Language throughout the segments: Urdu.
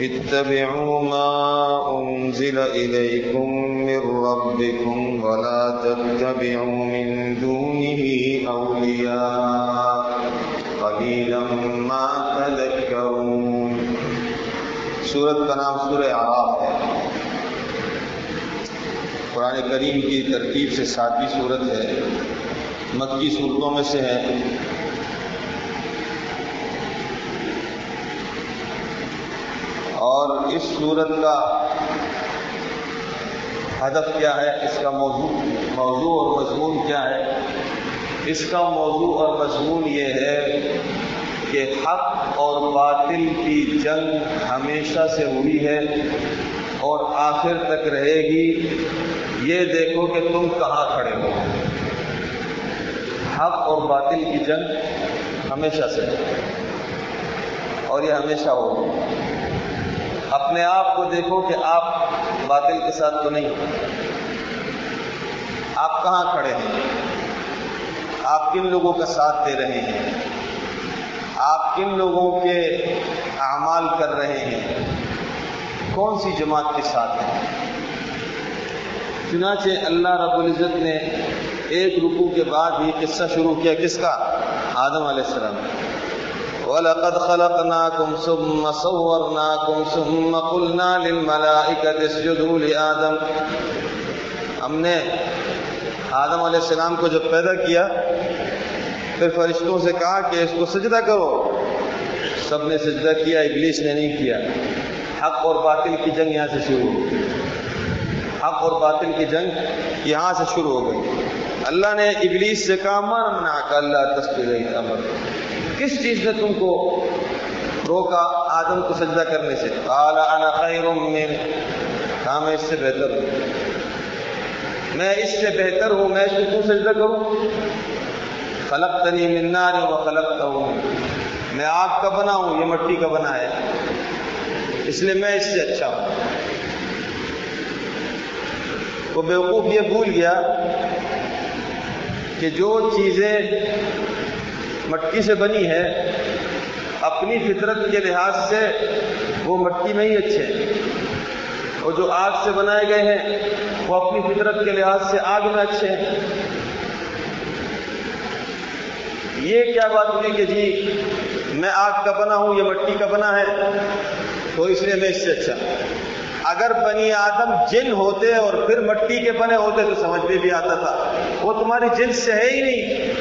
اتبعوا ما أنزل إليكم من ربكم ولا تتبعوا من دونه أولياء. قليلا ما تذكرون. سورت کا نام سورہ آراف ہے. قرآن کریم کی ترتیب سے ساتویں صورت ہے. مکی صورتوں میں سے ہے۔ اور اس صورت کا ہدف کیا ہے؟ اس کا موضوع موضوع اور مضمون کیا ہے؟ اس کا موضوع اور مضمون یہ ہے کہ حق اور باطل کی جنگ ہمیشہ سے ہوئی ہے اور آخر تک رہے گی۔ یہ دیکھو کہ تم کہاں کھڑے ہو۔ حق اور باطل کی جنگ ہمیشہ سے اور یہ ہمیشہ ہوگی۔ اپنے آپ کو دیکھو کہ آپ باطل کے ساتھ تو نہیں آپ کہاں کھڑے ہیں؟ آپ کن لوگوں کا ساتھ دے رہے ہیں؟ آپ کن لوگوں کے اعمال کر رہے ہیں؟ کون سی جماعت کے ساتھ ہیں؟ چنانچہ اللہ رب العزت نے ایک رکو کے بعد یہ قصہ شروع کیا کس کا؟ آدم علیہ السلام۔ وَلَقَدْ خَلَقْنَاكُمْ ثُمَّ صَوَّرْنَاكُمْ ثُمَّ قُلْنَا لِلْمَلَائِكَةِ اسْجُدُوا لِآدَمَ۔ ہم نے آدم علیہ السلام کو جب پیدا کیا، پھر فرشتوں سے کہا کہ اس کو سجدہ کرو۔ سب نے سجدہ کیا، ابلیس نے نہیں کیا۔ حق اور باطل کی جنگ یہاں سے شروع ہو گئی۔ حق اور باطل کی جنگ یہاں سے شروع ہو گئی۔ اللہ نے ابلیس سے کہا، من منا کا اللہ تصویر امر کس چیز نے تم کو روکا آدم کو سجدہ کرنے سے؟ انا خیر من۔ کہا، میں اس سے بہتر ہوں۔ میں اس سے بہتر ہوں، میں اس کو کیوں سجدہ کروں؟ خلقتنی من نار و خلقتہ میں آگ کا بنا ہوں، یہ مٹی کا بنا ہے۔ اس لیے میں اس سے اچھا ہوں۔ وہ بیوقوف یہ بھول گیا کہ جو چیزیں مٹی سے بنی ہے اپنی فطرت کے لحاظ سے وہ مٹی میں ہی اچھے ہیں۔ اور جو آگ سے بنائے گئے ہیں، وہ اپنی فطرت کے لحاظ سے آگ میں اچھے ہیں۔ یہ کیا بات ہوئی کہ جی میں آگ کا بنا ہوں، یہ مٹی کا بنا ہے، تو اس لیے میں اس سے اچھا اگر بنی آدم جن ہوتے اور پھر مٹی کے بنے ہوتے تو سمجھ میں بھی آتا تھا۔ وہ تمہاری جنس سے ہے ہی نہیں۔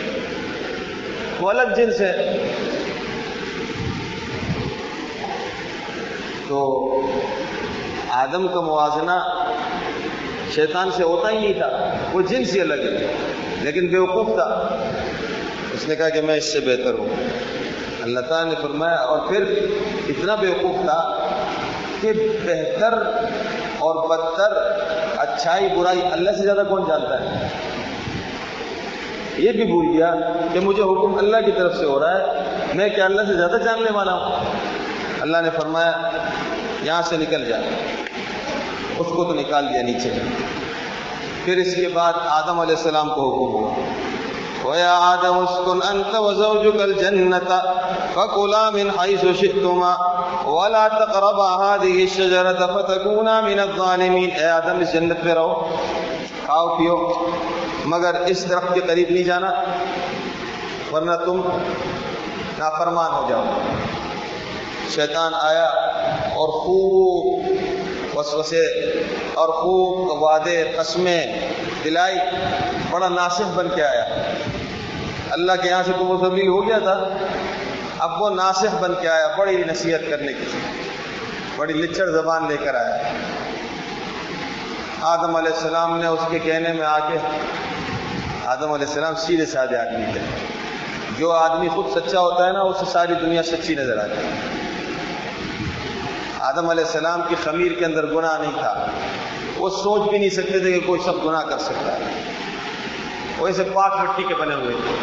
وہ الگ جنس ہے تو آدم کا موازنہ شیطان سے ہوتا ہی نہیں تھا۔ وہ جنس ہی الگ ہے، لیکن بیوقوف تھا۔ اس نے کہا کہ میں اس سے بہتر ہوں۔ اللہ تعالیٰ نے فرمایا اور پھر اتنا بیوقوف تھا کہ بہتر اور بدتر، اچھائی، برائی اللہ سے زیادہ کون جانتا ہے؟ یہ بھی بھول گیا کہ مجھے حکم اللہ کی طرف سے ہو رہا ہے، میں کیا اللہ سے زیادہ جاننے والا ہوں؟ اللہ نے فرمایا، یہاں سے نکل جا، اس کو تو نکال دیا نیچے۔ پھر اس کے بعد آدم علیہ السلام کو حکم ہوا۔ وَيَا آدَمُ اسْكُنْ أَنْتَ وَزَوْجُكَ الْجَنَّةَ فَكُلَا مِنْ حَيْثُ شِئْتُمَا۔ وَلَا تَقْرَبَا هَذِهِ الشَّجَرَةَ فَتَكُونَا مِنَ الظَّالِمِينَ۔ اے آدم، اس جنت پہ رہو، کھاؤ، پیو، مگر اس درخت کے قریب نہیں جانا، ورنہ تم نافرمان ہو جاؤ۔ شیطان آیا اور خوب وسوسے اور خوب وعدے، قسمیں دلائی، بڑا ناصف بن کے آیا۔ اللہ کے یہاں سے تو وہ تبدیل ہو گیا تھا۔ اب وہ ناصف بن کے آیا، بڑی نصیحت کرنے کی بڑی لچڑ زبان لے کر آیا۔ آدم علیہ السلام نے اس کے کہنے میں آ کے آدم علیہ السلام سیدھے سادھے آدمی تھے۔ جو آدمی خود سچا ہوتا ہے نا اسے ساری دنیا سچی نظر آتی ہے۔ آدم علیہ السلام کی خمیر کے اندر گناہ نہیں تھا۔ وہ سوچ بھی نہیں سکتے تھے کہ کوئی سب گناہ کر سکتا ہے۔ وہ ایسے پاک مٹی کے بنے ہوئے تھے۔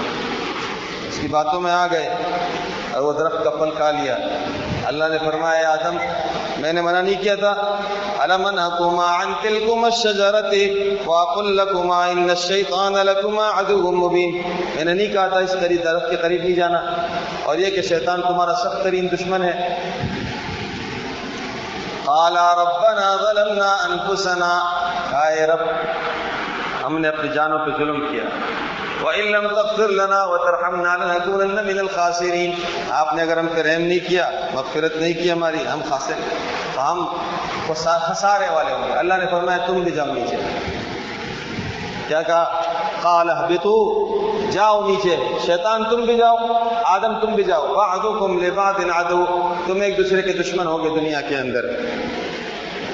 اس کی باتوں میں آ گئے۔ اور وہ درخت کا پھل کھا لیا۔ اللہ نے فرمایا آدم، میں نے منع نہیں کیا تھا۔ علم انہکما عن تلکما الشجرت واقل لکما ان الشیطان لکما عدو مبین۔ میں نے نہیں کہا تھا اس قریب درخت کے قریب نہیں جانا۔ اور یہ کہ شیطان تمہارا سخت ترین دشمن ہے۔ قال ربنا ظلمنا انفسنا۔ اے رب ہم نے اپنی جانوں پہ ظلم کیا۔ وَإِن لَمْ تَغْفِرْ لَنَا وَتَرْحَمْنَا لَنَكُونَنَّ مِنَ الْخَاسِرِينَ۔ آپ نے اگر ہم پہ رحم نہیں کیا، مغفرت نہیں کی ہماری، ہم خاسر تو ہم خسارے والے ہوں گے۔ اللہ نے فرمایا، تم بھی جاؤ نیچے۔ کیا کہا؟ قال اهبطوا۔ جاؤ نیچے۔ شیطان، تم بھی جاؤ۔ آدم، تم بھی جاؤ۔ بعضکم لبعض عدو۔ تم ایک دوسرے کے دشمن ہوگے دنیا کے اندر۔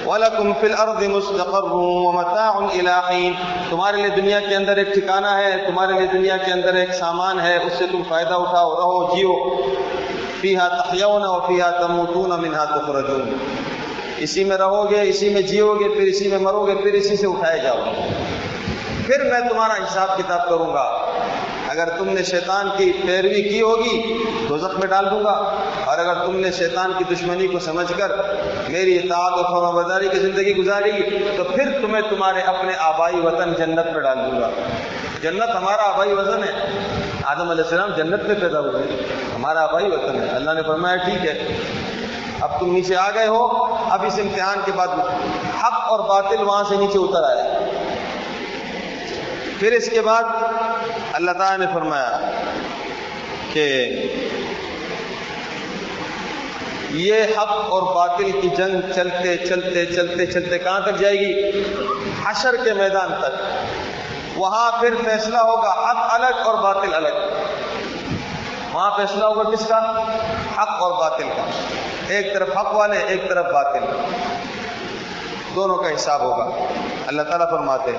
وَلَكُمْ فِي الْأَرْضِ مُسْتَقَرٌ وَمَتَاعٌ إِلَىٰ حِينٍ تمہارے لیے دنیا کے اندر ایک ٹھکانہ ہے، تمہارے لیے دنیا کے اندر ایک سامان ہے، اس سے تم فائدہ اٹھاؤ، رہو، جیو۔ فِيهَا تَحْيَوْنَ وَفِيهَا تَمُوتُونَ مِنْهَا تُخْرَجُونَ۔ اسی میں رہو گے، اسی میں جیو گے، پھر اسی میں مرو گے، پھر اسی سے اٹھائے جاؤ۔ پھر میں تمہارا حساب کتاب کروں گا۔ اگر تم نے شیطان کی پیروی کی ہوگی تو زخم میں ڈال دوں گا۔ اور اگر تم نے شیطان کی دشمنی کو سمجھ کر میری اطاعت و فرما برداری کی زندگی گزاری، تو پھر تمہیں تمہارے اپنے آبائی وطن جنت میں ڈال دوں گا۔ جنت ہمارا آبائی وطن ہے۔ آدم علیہ السلام جنت میں پیدا ہوئے۔ ہمارا آبائی وطن ہے۔ اللہ نے فرمایا، ٹھیک ہے۔ اب تم نیچے آ گئے ہو۔ اب اس امتحان کے بعد حق اور باطل وہاں سے نیچے اتر آئے۔ پھر اس کے بعد اللہ تعالیٰ نے فرمایا کہ یہ حق اور باطل کی جنگ چلتے چلتے چلتے چلتے کہاں تک جائے گی؟ حشر کے میدان تک۔ وہاں پھر فیصلہ ہوگا، حق الگ اور باطل الگ۔ وہاں فیصلہ ہوگا کس کا؟ حق اور باطل کا۔ ایک طرف حق والے، ایک طرف باطل۔ دونوں کا حساب ہوگا۔ اللہ تعالیٰ فرماتے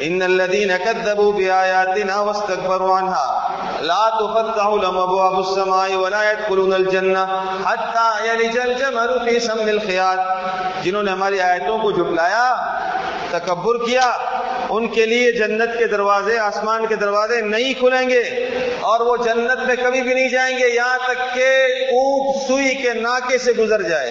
ان الذين كذبوا بآياتنا واستكبروا عنها لا تفتح لهم ابواب السماء ولا يدخلون الجنه حتى يلج الجمل في سم الخياط جنہوں نے ہماری آیتوں کو جھٹلایا، تکبر کیا، ان کے لیے جنت کے دروازے، آسمان کے دروازے نہیں کھلیں گے اور وہ جنت میں کبھی بھی نہیں جائیں گے، یہاں تک کہ اونٹ سوئی کے ناکے سے گزر جائے۔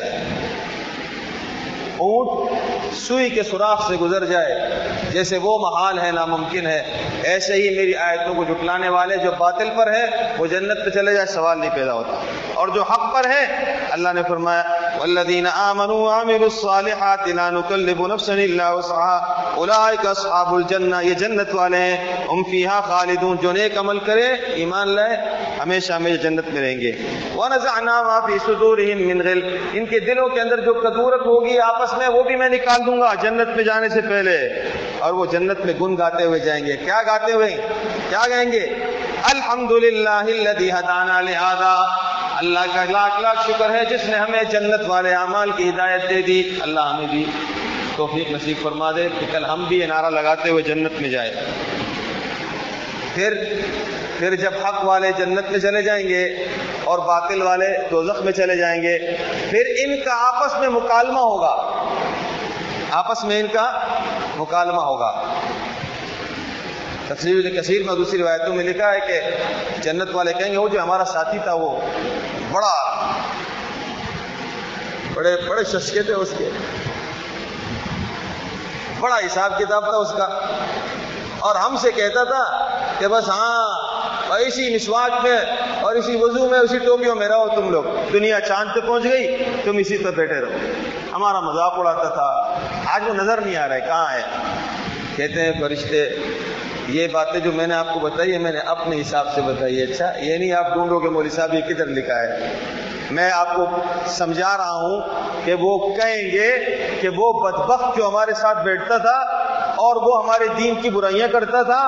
اونٹ سوئی کے سوراخ سے گزر جائے، جیسے وہ محال ہے، ناممکن ہے۔ ایسے ہی میری آیتوں کو جھٹلانے والے جو باطل پر ہے وہ جنت پہ چلے جائے، سوال نہیں پیدا ہوتا۔ اور جو حق پر ہے، اللہ نے فرمایا والذین آمنوا وعملوا الصالحات لا نکلف نفسا الا وسعها اولئک اصحاب الجنہ یہ جنت والے ہیں۔ ہم فیہا خالدون۔ جو نیک عمل کرے، ایمان لائے ہمیشہ ہمیشہ جنت میں رہیں گے۔ ونزعنا ما فی صدورهم من غل ان کے دلوں کے اندر جو کدورت ہوگی آپس میں وہ بھی میں نکال دوں گا جنت میں جانے سے پہلے۔ اور وہ جنت میں گن گاتے ہوئے جائیں گے۔ کیا گاتے ہوئے؟ کیا گائیں گے؟ الحمدللہ الذی ہدانا لہذا۔ اللہ کا لاکھ لاکھ شکر ہے جس نے ہمیں جنت والے اعمال کی ہدایت دے دی۔ اللہ ہمیں بھی توفیق نصیب فرما دے کہ کل ہم بھی یہ نعرہ لگاتے ہوئے جنت میں جائیں پھر پھر جب حق والے جنت میں چلے جائیں گے اور باطل والے دوزخ میں چلے جائیں گے، پھر ان کا آپس میں مکالمہ ہوگا۔ آپس میں ان کا مکالمہ ہوگا۔ تفصیل کثیر میں دوسری روایتوں میں لکھا ہے کہ جنت والے کہیں گے، وہ جو ہمارا ساتھی تھا، وہ بڑا بڑے بڑے ششکے تھے اس کے۔ بڑا حساب کتاب تھا اس کا۔ اور ہم سے کہتا تھا کہ بس ہاں اور اسی مسواک میں اور اسی وضو میں اسی ٹوپیوں میں رہو تم لوگ۔ دنیا چاند پہ پہنچ گئی، تم اسی پہ بیٹھے رہو۔ ہمارا مذاق اڑاتا تھا، آج وہ نظر نہیں آ رہا ہے، کہاں ہے؟ کہتے ہیں فرشتے، یہ باتیں جو میں نے آپ کو بتائی ہے میں نے اپنے حساب سے بتائی ہے اچھا یہ نہیں آپ ڈھونڈو کہ مولوی صاحب یہ کدھر لکھا ہے۔ میں آپ کو سمجھا رہا ہوں کہ وہ کہیں گے کہ وہ بدبخت جو ہمارے ساتھ بیٹھتا تھا اور وہ ہمارے دین کی برائیاں کرتا تھا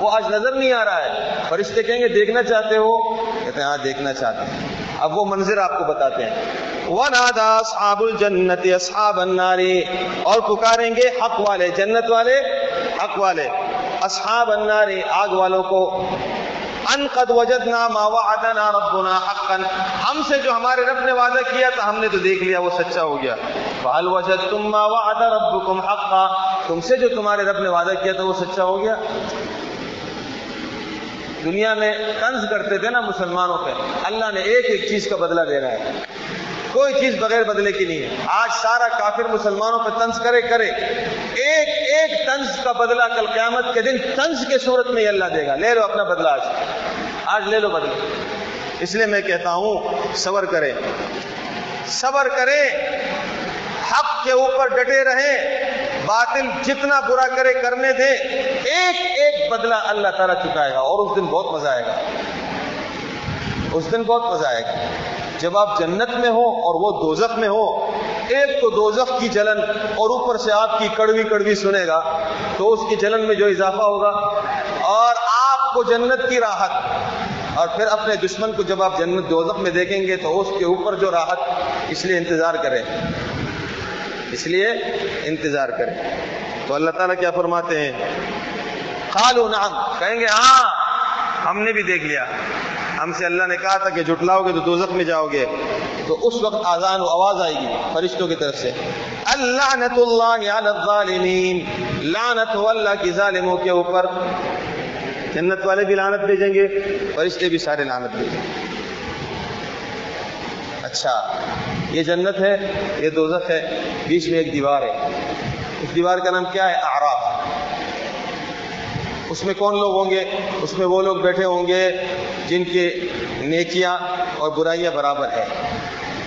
وہ آج نظر نہیں آ رہا ہے۔ فرشتے کہیں گے، دیکھنا چاہتے ہو؟ کہتے ہیں ہاں دیکھنا چاہتے ہیں۔ اب وہ منظر آپ کو بتاتے ہیں۔ وَنَادَا أَصْحَابُ الْجَنَّةِ أَصْحَابَ النَّارِ۔ اور پکاریں گے حق والے، جنت والے، حق والے۔ اصحاب النار، آگ والوں کو۔ ان قد وجدنا ما وعدنا ربنا حقا۔ ہم سے جو ہمارے رب نے وعدہ کیا تھا، ہم نے تو دیکھ لیا، وہ سچا ہو گیا۔ فهل وجدتم ما وعد ربكم حقا۔ تم سے جو تمہارے رب نے وعدہ کیا تھا، وہ سچا ہو گیا۔ دنیا میں طنز کرتے تھے نا مسلمانوں پہ، اللہ نے ایک ایک چیز کا بدلہ دے رہا ہے۔ کوئی چیز بغیر بدلے کی نہیں ہے۔ آج سارا کافر مسلمانوں پہ طنز کرے کرے۔ ایک ایک طنز کا بدلہ کل قیامت کے دن طنز کے صورت میں ہی اللہ دے گا۔ لے لو اپنا بدلہ آج۔ آج لے لو بدلہ۔ اس لیے میں کہتا ہوں، صبر کرے۔ صبر کرے۔ حق کے اوپر ڈٹے رہے۔ باطل جتنا برا کرے کرنے دے۔ ایک ایک بدلہ اللہ تعالیٰ چکائے گا اور اس دن بہت مزہ آئے گا۔ اس دن بہت مزہ آئے گا۔ جب آپ جنت میں ہو اور وہ دوزخ میں ہو، ایک تو دوزخ کی جلن اور اوپر سے آپ کی کڑوی کڑوی سنے گا تو اس کی جلن میں جو اضافہ ہوگا اور آپ کو جنت کی راحت۔ اور پھر اپنے دشمن کو جب آپ جنت دوزخ میں دیکھیں گے تو اس کے اوپر جو راحت، اس لیے انتظار کریں۔ اس لیے انتظار کریں۔ تو اللہ تعالیٰ کیا فرماتے ہیں؟ خالو نام کہیں گے ہاں ہم نے بھی دیکھ لیا۔ ہم سے اللہ نے کہا تھا کہ جھٹلاؤ گے تو دوزخ میں جاؤ گے تو اس وقت آزان و آواز آئے گی فرشتوں کی طرف سے۔ اللہ اللہ الظالمین، لعنت ہو اللہ کی ظالموں کے اوپر۔ جنت والے بھی لعنت بھیجیں گے، فرشتے بھی سارے لعنت بھیجیں گے۔ اچھا یہ جنت ہے، یہ دوزخ ہے، بیچ میں ایک دیوار ہے۔ اس دیوار کا نام کیا ہے؟ آراف اس میں کون لوگ ہوں گے؟ اس میں وہ لوگ بیٹھے ہوں گے جن کے نیکیاں اور برائیاں برابر ہیں۔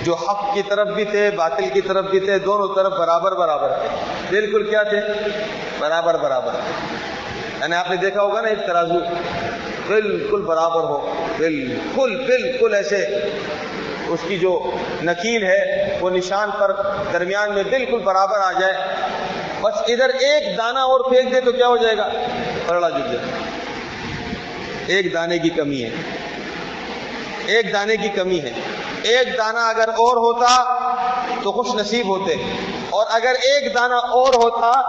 جو حق کی طرف بھی تھے، باطل کی طرف بھی تھے، دونوں طرف برابر برابر تھے۔ بالکل کیا تھے؟ برابر برابر تھے۔ یعنی آپ نے دیکھا ہوگا نا ایک ترازو۔ بالکل برابر ہو۔ بالکل بالکل ایسے۔ اس کی جو نکیل ہے، وہ نشان پر درمیان میں بالکل برابر آ جائے۔ بس ادھر ایک دانا اور پھینک دے تو کیا ہو جائے گا؟ پرڑا جٹ جائے ایک دانے کی کمی ہے۔ ایک دانے کی کمی ہے۔ ایک دانا اگر اور ہوتا تو خوش نصیب ہوتے۔ اور اگر ایک دانا اور ہوتا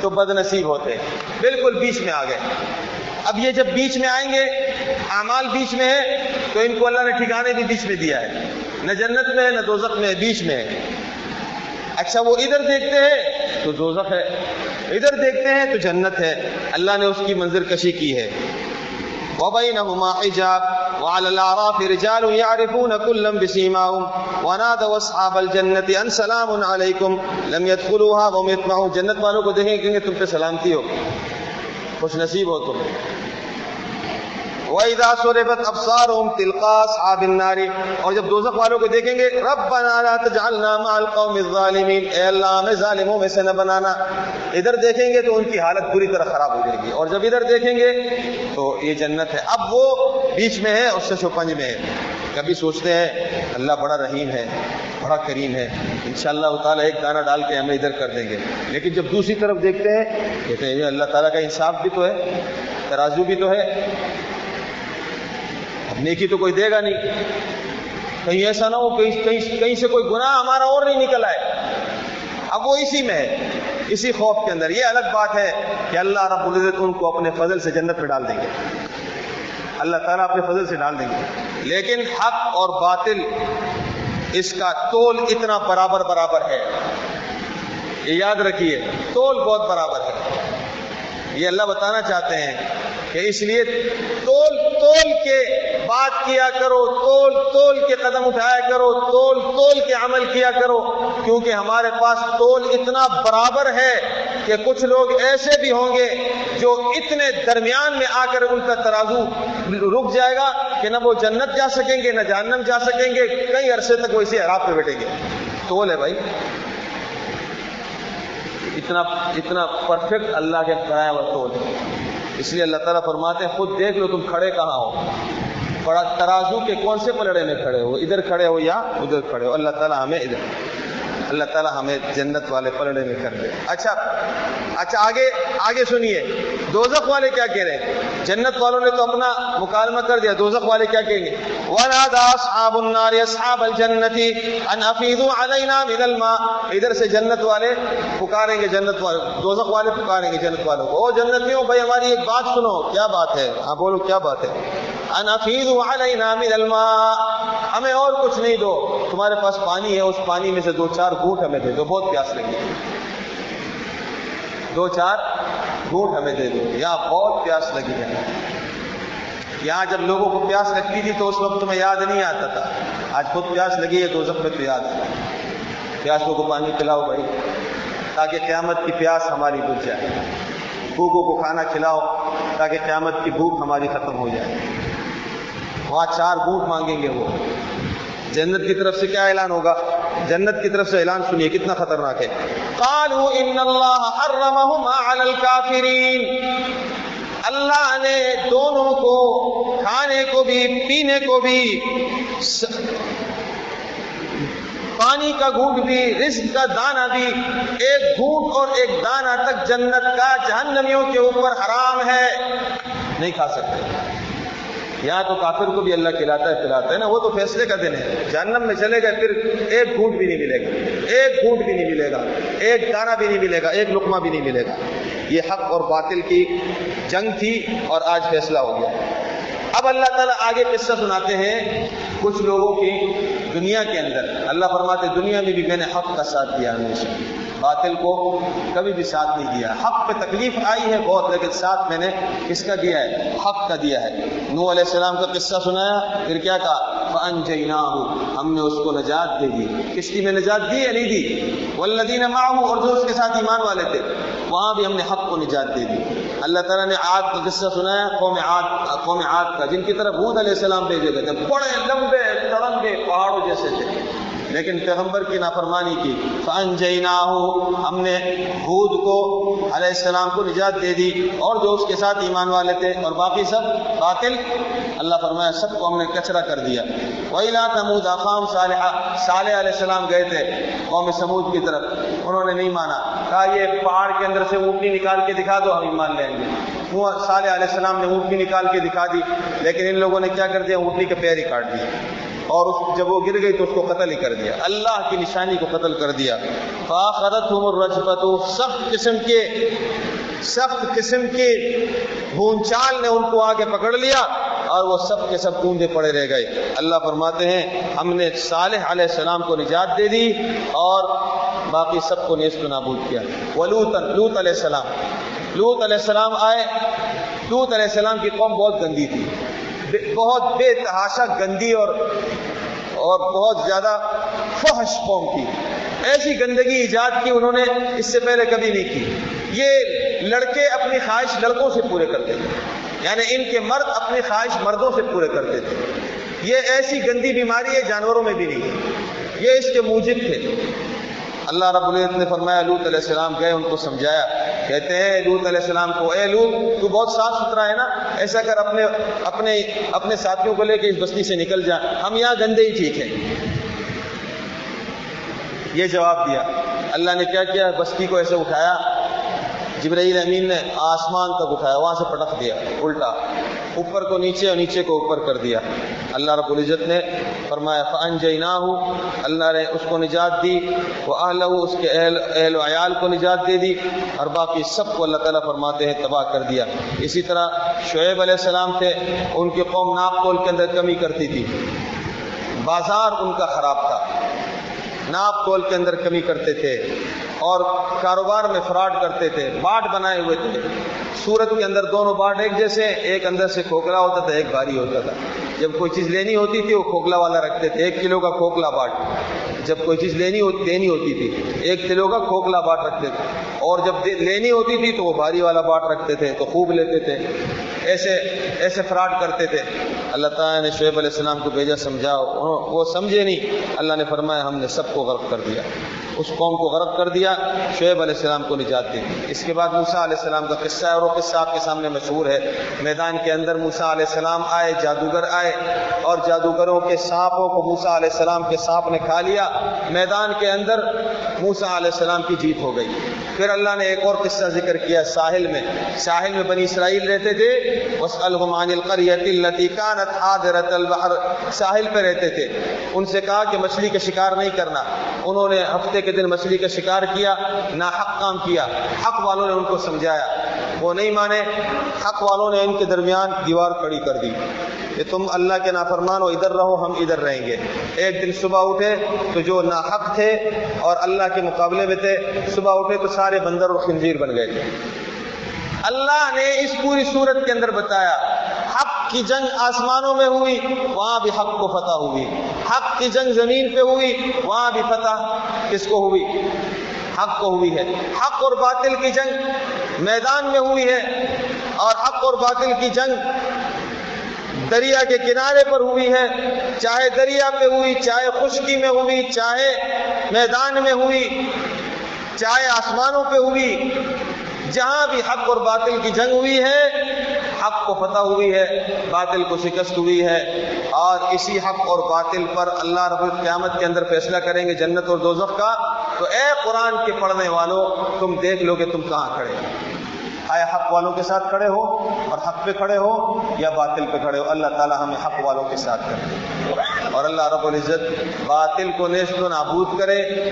تو بد نصیب ہوتے۔ بالکل بیچ میں آ گئے۔ اب یہ جب بیچ میں آئیں گے، اعمال بیچ میں ہے، تو ان کو اللہ نے ٹھکانے بھی بیچ میں دیا ہے۔ نہ جنت میں ہے، نہ دوزخ میں ہے بیچ میں ہے۔ اچھا وہ ادھر دیکھتے ہیں تو دوزخ ہے۔ ادھر دیکھتے ہیں تو جنت ہے۔ اللہ نے اس کی منظر کشی کی ہے۔ وبينهما حجاب وعلى الاعراف رجال يعرفون كلا بسيماهم ونادوا اصحاب الجنه ان سلام عليكم لم يدخلوها وهم يطمعون جنت والوں کو دیکھیں گے تم پہ سلامتی ہو۔ خوش نصیب ہو تم۔ وَإِذَا صُرِفَتْ أَبْصَارُهُمْ تِلْقَاءَ أَصْحَابِ النَّارِ اور جب دوزخ والوں کو دیکھیں گے، رَبَّنَا لَا تَجْعَلْنَا مَعَ الْقَوْمِ الظَّالِمِينَ۔ اے اللہ، ہمیں ظالموں میں سے نہ بنانا۔ ادھر دیکھیں گے تو ان کی حالت بری طرح خراب ہو جائے گی۔ اور جب ادھر دیکھیں گے تو یہ جنت ہے۔ اب وہ بیچ میں ہے اور شش و پنج میں ہے۔ کبھی سوچتے ہیں، اللہ بڑا رحیم ہے، بڑا کریم ہے۔ انشاءاللہ تعالیٰ ایک دانہ ڈال کے ہمیں ادھر کر دیں گے۔ لیکن جب دوسری طرف دیکھتے ہیں، کہتے ہیں، اللہ تعالیٰ کا انصاف بھی تو ہے، ترازو بھی تو ہے۔ نیکی تو کوئی دے گا نہیں۔ کہیں ایسا نہ ہو، کہیں کہیں کہیں سے کوئی گناہ ہمارا اور نہیں نکل آئے۔ اب وہ اسی میں ہے، اسی خوف کے اندر۔ یہ الگ بات ہے کہ اللہ رب العزت ان کو اپنے فضل سے جنت میں ڈال دیں گے۔ اللہ تعالیٰ اپنے فضل سے ڈال دیں گے۔ لیکن حق اور باطل اس کا تول اتنا برابر برابر ہے۔ یہ یاد رکھیے، تول بہت برابر ہے۔ یہ اللہ بتانا چاہتے ہیں کہ اس لیے تول تول کے بات کیا کرو، تول تول کے قدم اٹھایا کرو، تول تول کے عمل کیا کرو، کیونکہ ہمارے پاس تول اتنا برابر ہے کہ کچھ لوگ ایسے بھی ہوں گے جو اتنے درمیان میں آ کر ان کا ترازو رک جائے گا کہ نہ وہ جنت جا سکیں گے، نہ جہنم جا سکیں گے، کئی عرصے تک وہ اسی حراب پہ بیٹھیں گے۔ تول ہے بھائی۔ اتنا اتنا پرفیکٹ اللہ کے کرایا ہوا تول۔ ہے اس لیے اللہ تعالیٰ فرماتے ہیں، خود دیکھ لو تم کھڑے کہاں ہو۔ ترازو کے کون سے پلڑے میں کھڑے ہو؟ ادھر کھڑے ہو یا ادھر کھڑے ہو؟ اللہ تعالیٰ ہمیں ادھر۔ اللہ تعالیٰ ہمیں جنت والے پلڑے میں کر دے۔ اچھا اچھا آگے آگے سنیے۔ دوزخ والے کیا کہہ رہے ہیں؟ جنت والوں نے تو اپنا مکالمہ کر دیا، دوزخ والے کیا کہیں گے؟ وَنَادَا أَصْحَابُ النَّارِ أَصْحَابَ الْجَنَّةِ أَنْ أَفِيدُوا عَلَيْنَا مِنَ الْمَاءِ۔ ادھر سے جنت والے پکاریں گے، جنت والے، دوزخ والے پکاریں گے جنت والوں کو۔ او جنتیوں، بھائی ہماری ایک بات سنو، کیا بات ہے؟ ہاں بولو، کیا بات ہے؟ ان افیدوا علینا من الماء۔ ہمیں اور کچھ نہیں دو۔ تمہارے پاس پانی ہے، اس پانی میں سے دو چار گھونٹ ہمیں دے دو۔ بہت پیاس لگی۔ دو چار گھونٹ ہمیں دے دو۔ یا بہت پیاس لگی ہے۔ یہاں جب لوگوں کو پیاس لگتی تھی تو اس وقت تمہیں یاد نہیں آتا تھا۔ آج خود پیاس لگی ہے، تو میں تو یاد ہے۔ پیاسوں کو پانی پلاؤ بھائی، تاکہ قیامت کی پیاس ہماری بجھ جائے۔ بھوکوں کو کھانا کھلاؤ، تاکہ قیامت کی بھوک ہماری ختم ہو جائے۔ وہاں چار بھوک مانگیں گے وہ۔ جنت کی طرف سے کیا اعلان ہوگا؟ جنت کی طرف سے اعلان سنیے، کتنا خطرناک ہے۔ قالوا ان اللہ حرمهما علی الكافرین۔ اللہ نے دونوں کو، کھانے کو بھی، پینے کو بھی س... پانی کا گھونٹ بھی رزق کا دانہ بھی ایک گھونٹ اور ایک دانہ تک جنت کا جہنمیوں کے اوپر حرام ہے۔ نہیں کھا سکتے۔ یہاں تو کافر کو بھی اللہ کھلاتا ہے، پلاتا ہے نا، وہ تو فیصلے کا دن ہے۔ جہنم میں چلے گئے، پھر ایک گھونٹ بھی نہیں ملے گا۔ ایک گھونٹ بھی نہیں ملے گا۔ ایک دانہ بھی نہیں ملے گا، ایک لقمہ بھی نہیں ملے گا۔ یہ حق اور باطل کی جنگ تھی اور آج فیصلہ ہو گیا۔ اب اللہ تعالیٰ آگے قصہ سناتے ہیں کچھ لوگوں کی دنیا کے اندر۔ اللہ فرماتے دنیا میں بھی میں نے حق کا ساتھ دیا ہمیشہ باطل کو کبھی بھی ساتھ نہیں دیا۔ حق پہ تکلیف آئی ہے بہت، لیکن ساتھ میں نے کس کا دیا ہے؟ حق کا دیا ہے۔ نو علیہ السلام کا قصہ سنایا، پھر کیا کہا؟ ہم نے اس کو نجات دے دی۔ کشتی میں نجات دی یا نہیں دی؟ والذین معه، اور جو اس کے ساتھ ایمان والے تھے۔ وہاں بھی ہم نے حق کو نجات دے دی۔ اللہ تعالیٰ نے آگ کا قصہ سنایا، قوم آگ قوم آگ کا، جن کی طرف حود علیہ السلام بھیجے گئے تھے۔ بڑے لمبے، تڑنگے پہاڑوں جیسے تھے۔ لیکن پیغمبر کی نافرمانی کی۔ فن جینا ہم نے حود کو علیہ السلام کو نجات دے دی اور جو اس کے ساتھ ایمان والے تھے اور باقی سب باطل، اللہ فرمایا سب کو ہم نے کچرا کر دیا۔ وہی لا تمود اقام صالح صالح علیہ السلام گئے تھے قوم سمود کی طرف، انہوں نے نہیں مانا۔ کہا، یہ پہاڑ کے اندر سے اونٹنی نکال کے دکھا دو، ہم ایمان لیں گے۔ صالح علیہ السلام نے اونٹنی نکال کے دکھا دی، لیکن ان لوگوں نے کیا کر دیا؟ اونٹنی کے پیر ہی کاٹ دیا اور اس جب وہ گر گئی تو اس کو قتل ہی کر دیا۔ اللہ کی نشانی کو قتل کر دیا۔ فاخرت سخت قسم کے سخت قسم کے بھونچال نے ان کو آگے پکڑ لیا اور وہ سب کے سب کوندے پڑے رہ گئے۔ اللہ فرماتے ہیں، ہم نے صالح علیہ السلام کو نجات دے دی اور باقی سب کو نیست نابود کیا۔ ولوت لوت علیہ السلام۔ لوت علیہ السلام آئے۔ لوت علیہ السلام کی قوم بہت گندی تھی۔ بہت بے تحاشا گندی اور اور بہت زیادہ فحش قوم کی۔ ایسی گندگی ایجاد کی انہوں نے اس سے پہلے کبھی نہیں کی۔ یہ لڑکے اپنی خواہش لڑکوں سے پورے کرتے تھے۔ یعنی ان کے مرد اپنی خواہش مردوں سے پورے کرتے تھے۔ یہ ایسی گندی بیماری ہے، جانوروں میں بھی نہیں ہے۔ یہ اس کے موجب تھے۔ اللہ رب العزت نے فرمایا لوت علیہ السلام گئے، ان کو سمجھایا۔ کہتے ہیں لوت علیہ السلام کو، اے لوت تو بہت صاف ستھرا ہے نا، ایسا کر اپنے اپنے اپنے ساتھیوں کو لے کے اس بستی سے نکل جا، ہم یہاں گندے ہی ٹھیک ہیں. یہ جواب دیا۔ اللہ نے کیا کیا؟ بستی کو ایسے اٹھایا۔ جبرائیل امین نے آسمان تک اٹھایا، وہاں سے پٹک دیا، الٹا، اوپر کو نیچے اور نیچے کو اوپر کر دیا۔ اللہ رب العزت نے فرمایا فن جینا اللہ نے اس کو نجات دی وہ اہل اس کے اہل اہل و عیال کو نجات دے دی، اور باقی سب کو اللہ تعالیٰ فرماتے ہیں، تباہ کر دیا۔ اسی طرح شعیب علیہ السلام تھے، ان کی قوم ناپ تول کے اندر کمی کرتی تھی۔ بازار ان کا خراب تھا ناپ تول کے اندر کمی کرتے تھے۔ اور کاروبار میں فراڈ کرتے تھے باٹ بنائے ہوئے تھے۔ سورت کے اندر دونوں باٹ ایک جیسے، ایک اندر سے کھوکھلا ہوتا تھا، ایک بھاری ہوتا تھا۔ جب کوئی چیز لینی ہوتی تھی، وہ کھوکھلا والا رکھتے تھے۔ ایک کلو کا کھوکھلا باٹ جب کوئی چیز لینی ہوتی دینی ہوتی تھی، ایک کلو کا کھوکھلا باٹ رکھتے تھے۔ اور جب لینی ہوتی تھی، تو وہ بھاری والا باٹ رکھتے تھے، تو خوب لیتے تھے۔ ایسے ایسے فراڈ کرتے تھے۔ اللہ تعالیٰ نے شعیب علیہ السلام کو بھیجا، سمجھاؤ۔ وہ سمجھے نہیں۔ اللہ نے فرمایا، ہم نے سب کو غرق کر دیا۔ اس قوم کو غرق کر دیا، شعیب علیہ السلام کو نجات دی۔ اس کے بعد موسا علیہ السلام کا قصہ ہے اور وہ قصہ آپ کے سامنے مشہور ہے۔ میدان کے اندر موسا علیہ السلام آئے، جادوگر آئے اور جادوگروں کے سانپوں کو موسا علیہ السلام کے سانپ نے کھا لیا۔ میدان کے اندر موسا علیہ السلام کی جیت ہو گئی۔ پھر اللہ نے ایک اور قصہ ذکر کیا ساحل میں۔ ساحل میں بنی اسرائیل رہتے تھے۔ البحر۔ ساحل پہ رہتے تھے۔ ان سے کہا کہ مچھلی کا شکار نہیں کرنا۔ انہوں نے ہفتے کے دن مچھلی کا شکار کیا نہ حق کام کیا۔ حق والوں نے ان کو سمجھایا۔ وہ نہیں مانے، حق والوں نے ان کے درمیان دیوار کھڑی کر دی۔ کہ تم اللہ کے نافرمان ہو، ادھر رہو، ہم ادھر رہیں گے۔ ایک دن صبح اٹھے تو جو ناحق تھے اور اللہ کے مقابلے میں تھے، صبح اٹھے تو سارے بندر اور خنزیر بن گئے۔ تھے اللہ نے اس پوری صورت کے اندر بتایا، حق کی جنگ آسمانوں میں ہوئی، وہاں بھی حق کو فتح ہوئی۔ حق کی جنگ زمین پہ ہوئی، وہاں بھی فتح کس کو ہوئی؟ حق کو ہوئی ہے۔ حق اور باطل کی جنگ میدان میں ہوئی ہے اور حق اور باطل کی جنگ دریا کے کنارے پر ہوئی ہے چاہے دریا پہ ہوئی، چاہے خشکی میں ہوئی، چاہے میدان میں ہوئی، چاہے آسمانوں پہ ہوئی، جہاں بھی حق اور باطل کی جنگ ہوئی ہے، حق کو فتح ہوئی ہے، باطل کو شکست ہوئی ہے۔ اور اسی حق اور باطل پر اللہ رب القیامت کے اندر فیصلہ کریں گے جنت اور دوزخ کا۔ تو اے قرآن کے پڑھنے والوں تم دیکھ لو کہ تم کہاں کھڑے آیا حق والوں کے ساتھ کھڑے ہو اور حق پہ کھڑے ہو یا باطل پہ کھڑے ہو؟ اللہ تعالیٰ ہمیں حق والوں کے ساتھ کرے۔ اور اللہ رب العزت باطل کو نیست و نابود کرے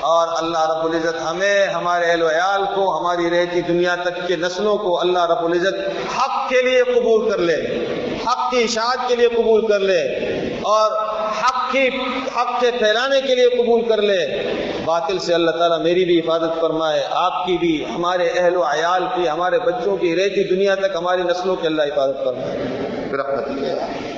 اور اللہ رب العزت ہمیں، ہمارے اہل ویال کو، ہماری رہتی دنیا تک کے نسلوں کو اللہ رب العزت حق کے لیے قبول کر لے، حق کی اشاعت کے لیے قبول کر لے اور حق کی، حق کے پھیلانے کے لیے قبول کر لے۔ باطل سے اللہ تعالیٰ میری بھی حفاظت فرمائے، آپ کی بھی، ہمارے اہل و عیال کی، ہمارے بچوں کی رہتی دنیا تک ہماری نسلوں کی اللہ حفاظت فرمائے۔